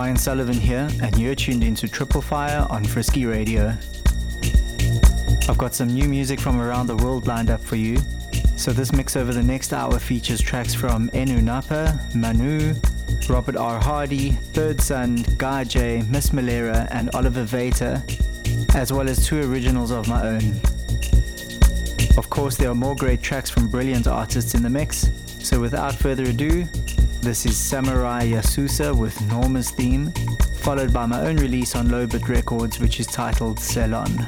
Ryan Sullivan here, and you're tuned into Triple Fire on Frisky Radio. I've got some new music from around the world lined up for you. So this mix over the next hour features tracks from Enoo Napa, Manoo, Robert R. Hardy, Third Son, Guy J, Miss Melera, and Olivier Weiter, as well as two originals of my own. Of course, there are more great tracks from brilliant artists in the mix, so without further ado, this is Samurai Yasusa with Noma's theme, followed by my own release on Lowbit Records, which is titled Ceylon.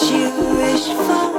What you wish for.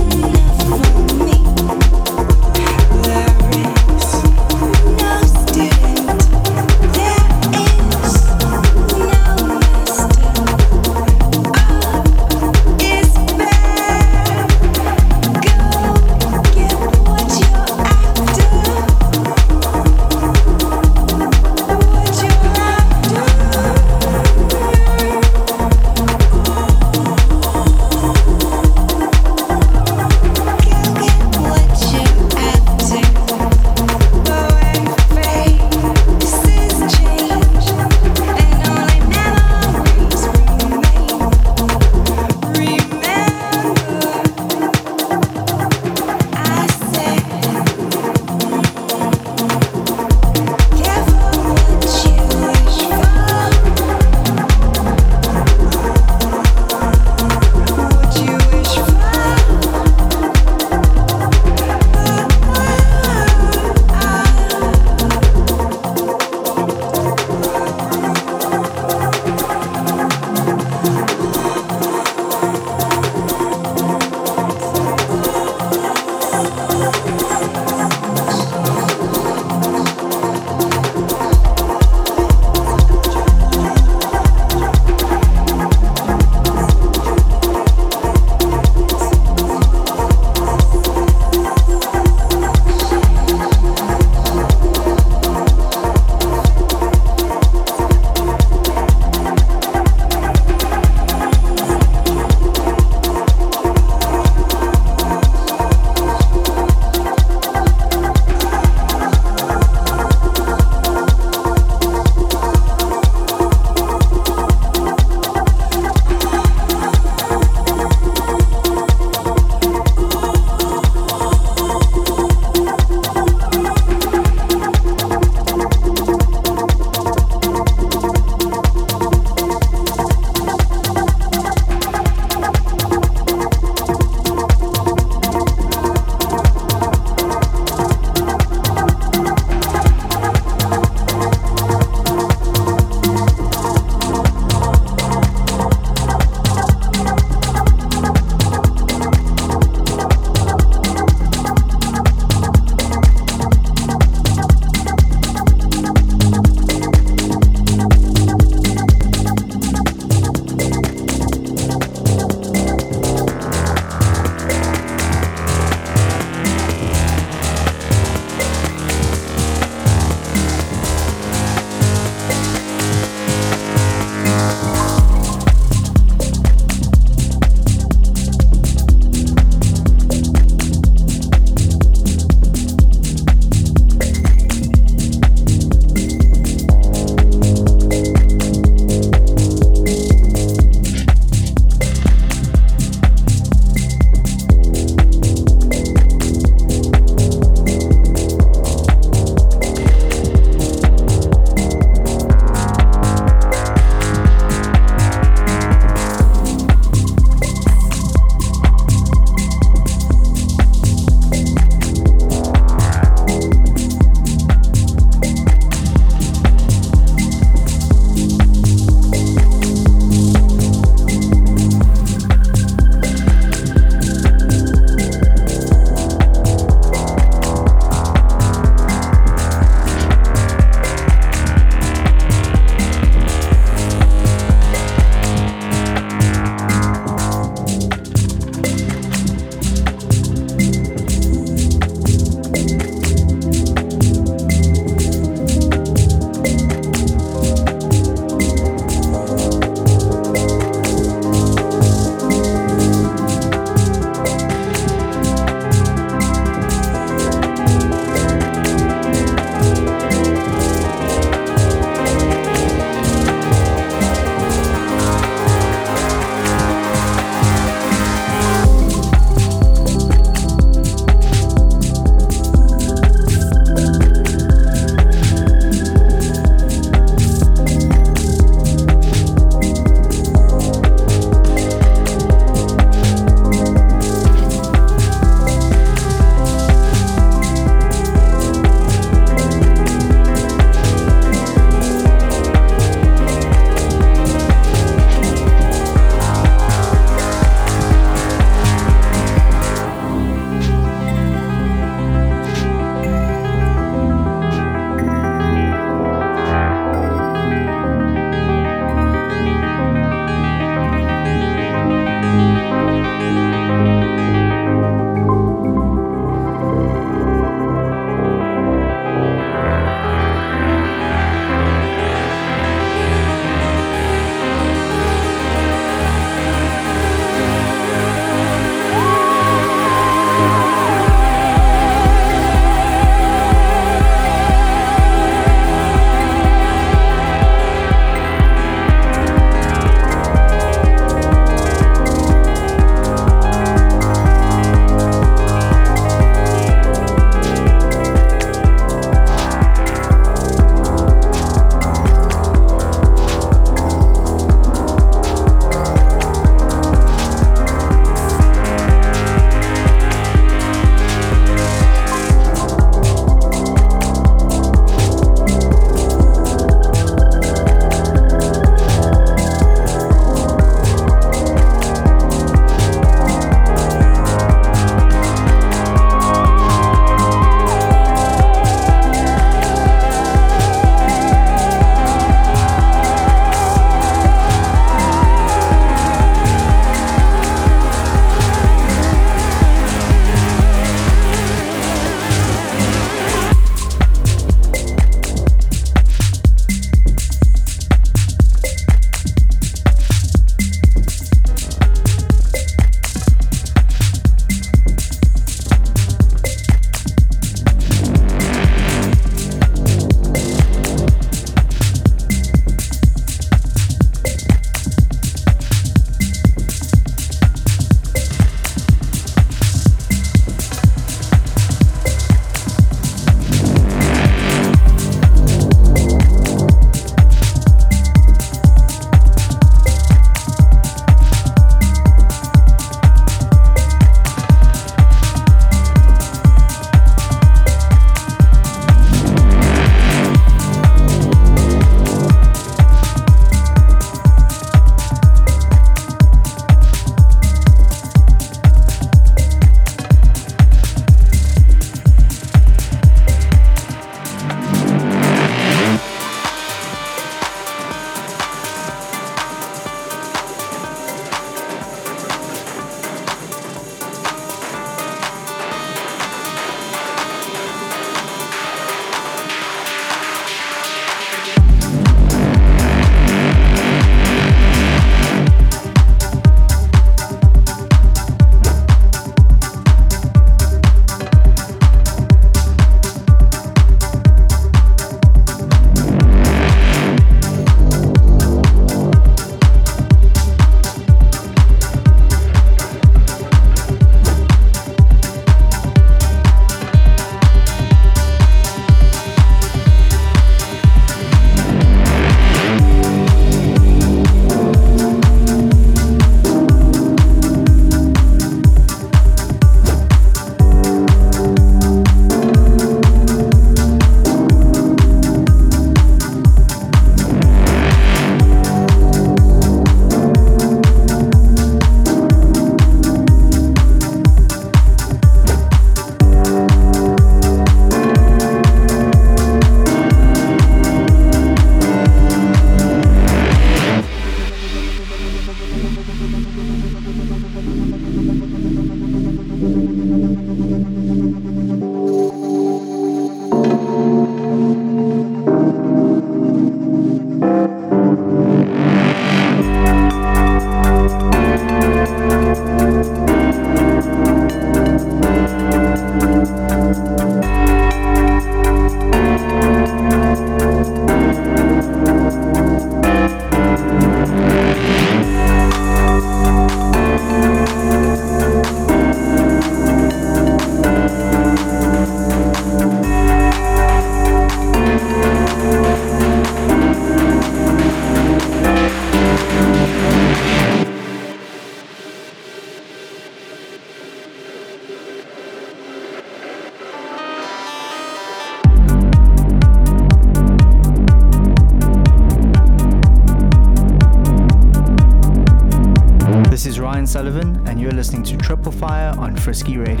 On Radio.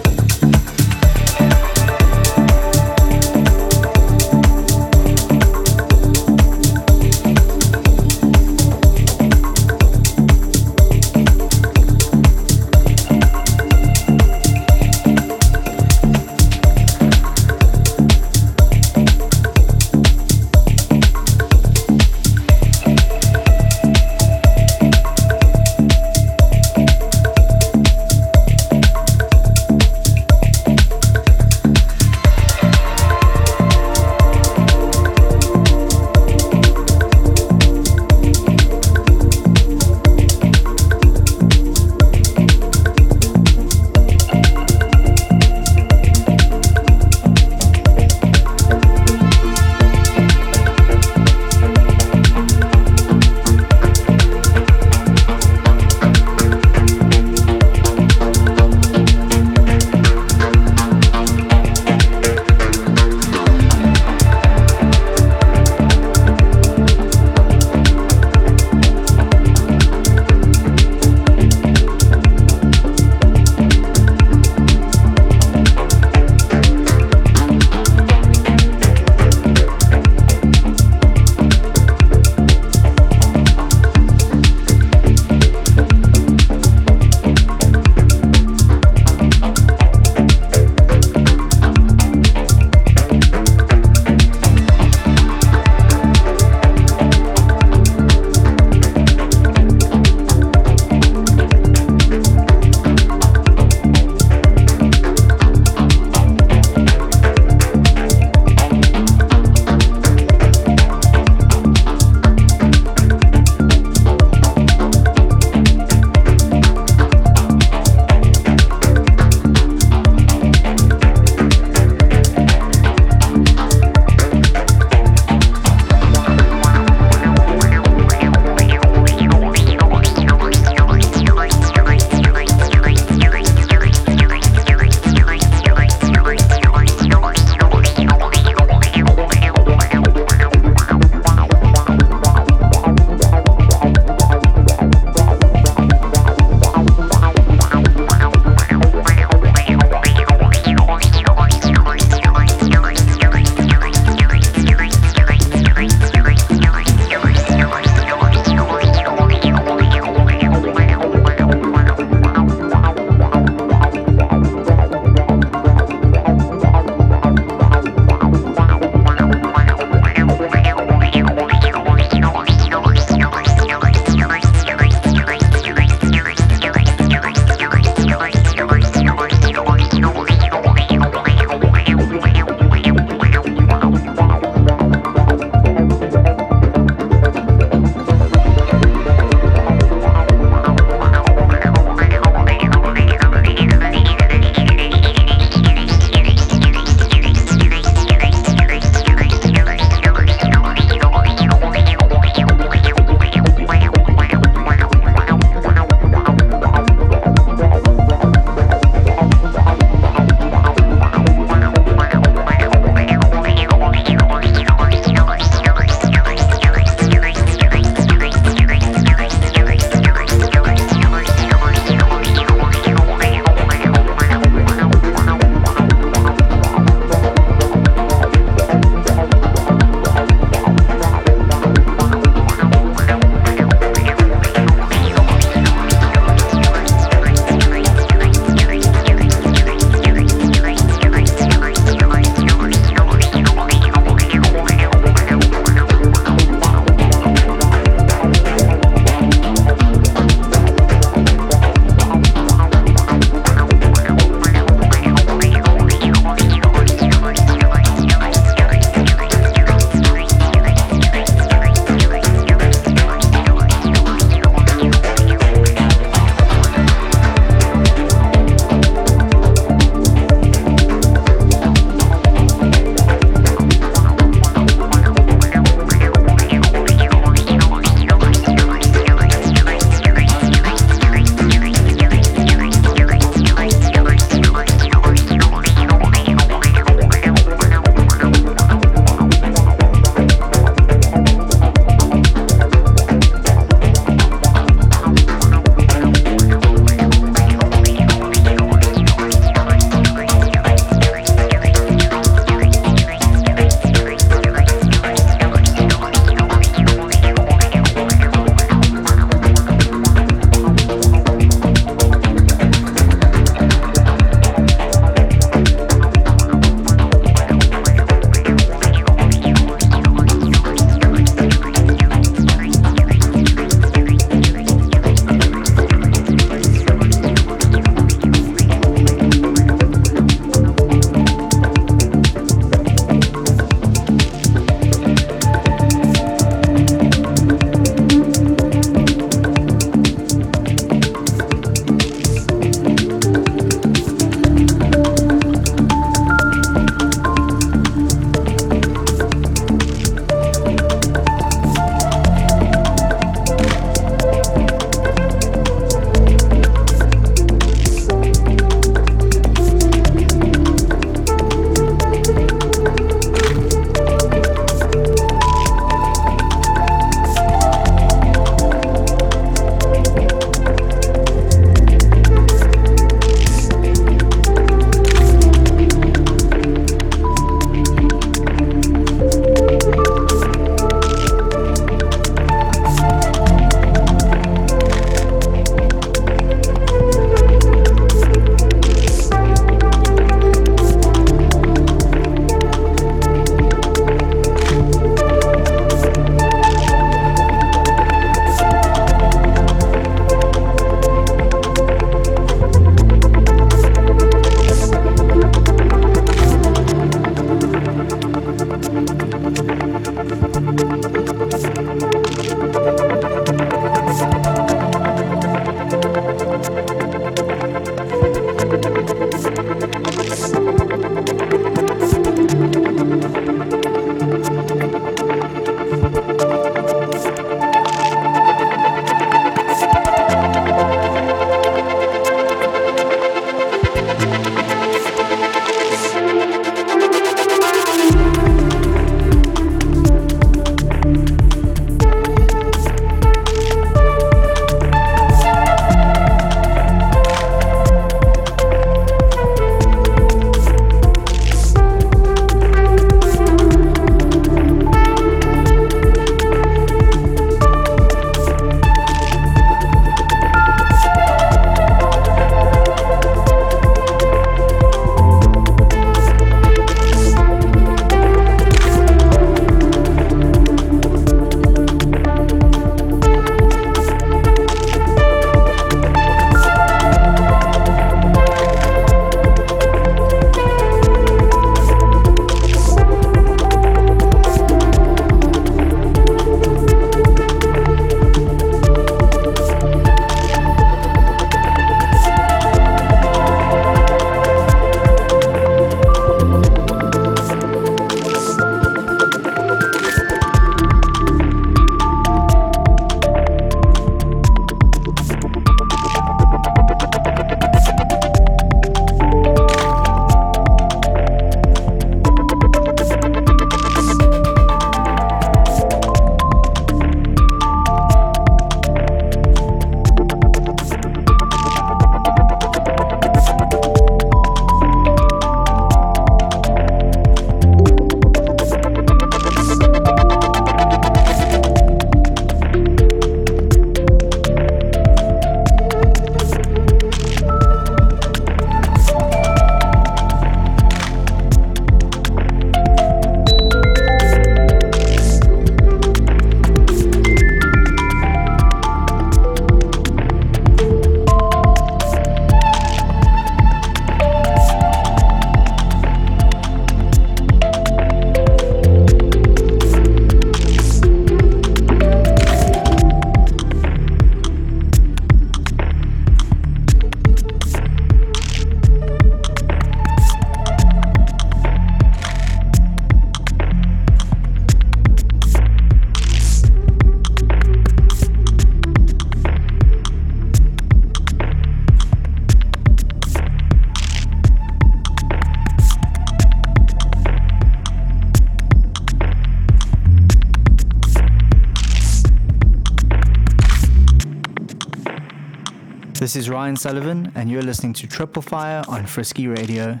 This is Ryan Sullivan, and you're listening to Triple Fire on Frisky Radio.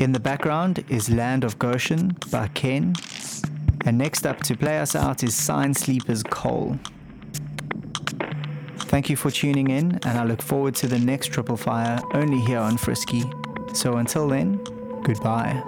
In the background is Land of Goshen by Khen, and next up to play us out is Sine Sleeper's Coal. Thank you for tuning in, and I look forward to the next Triple Fire only here on Frisky. So until then, goodbye.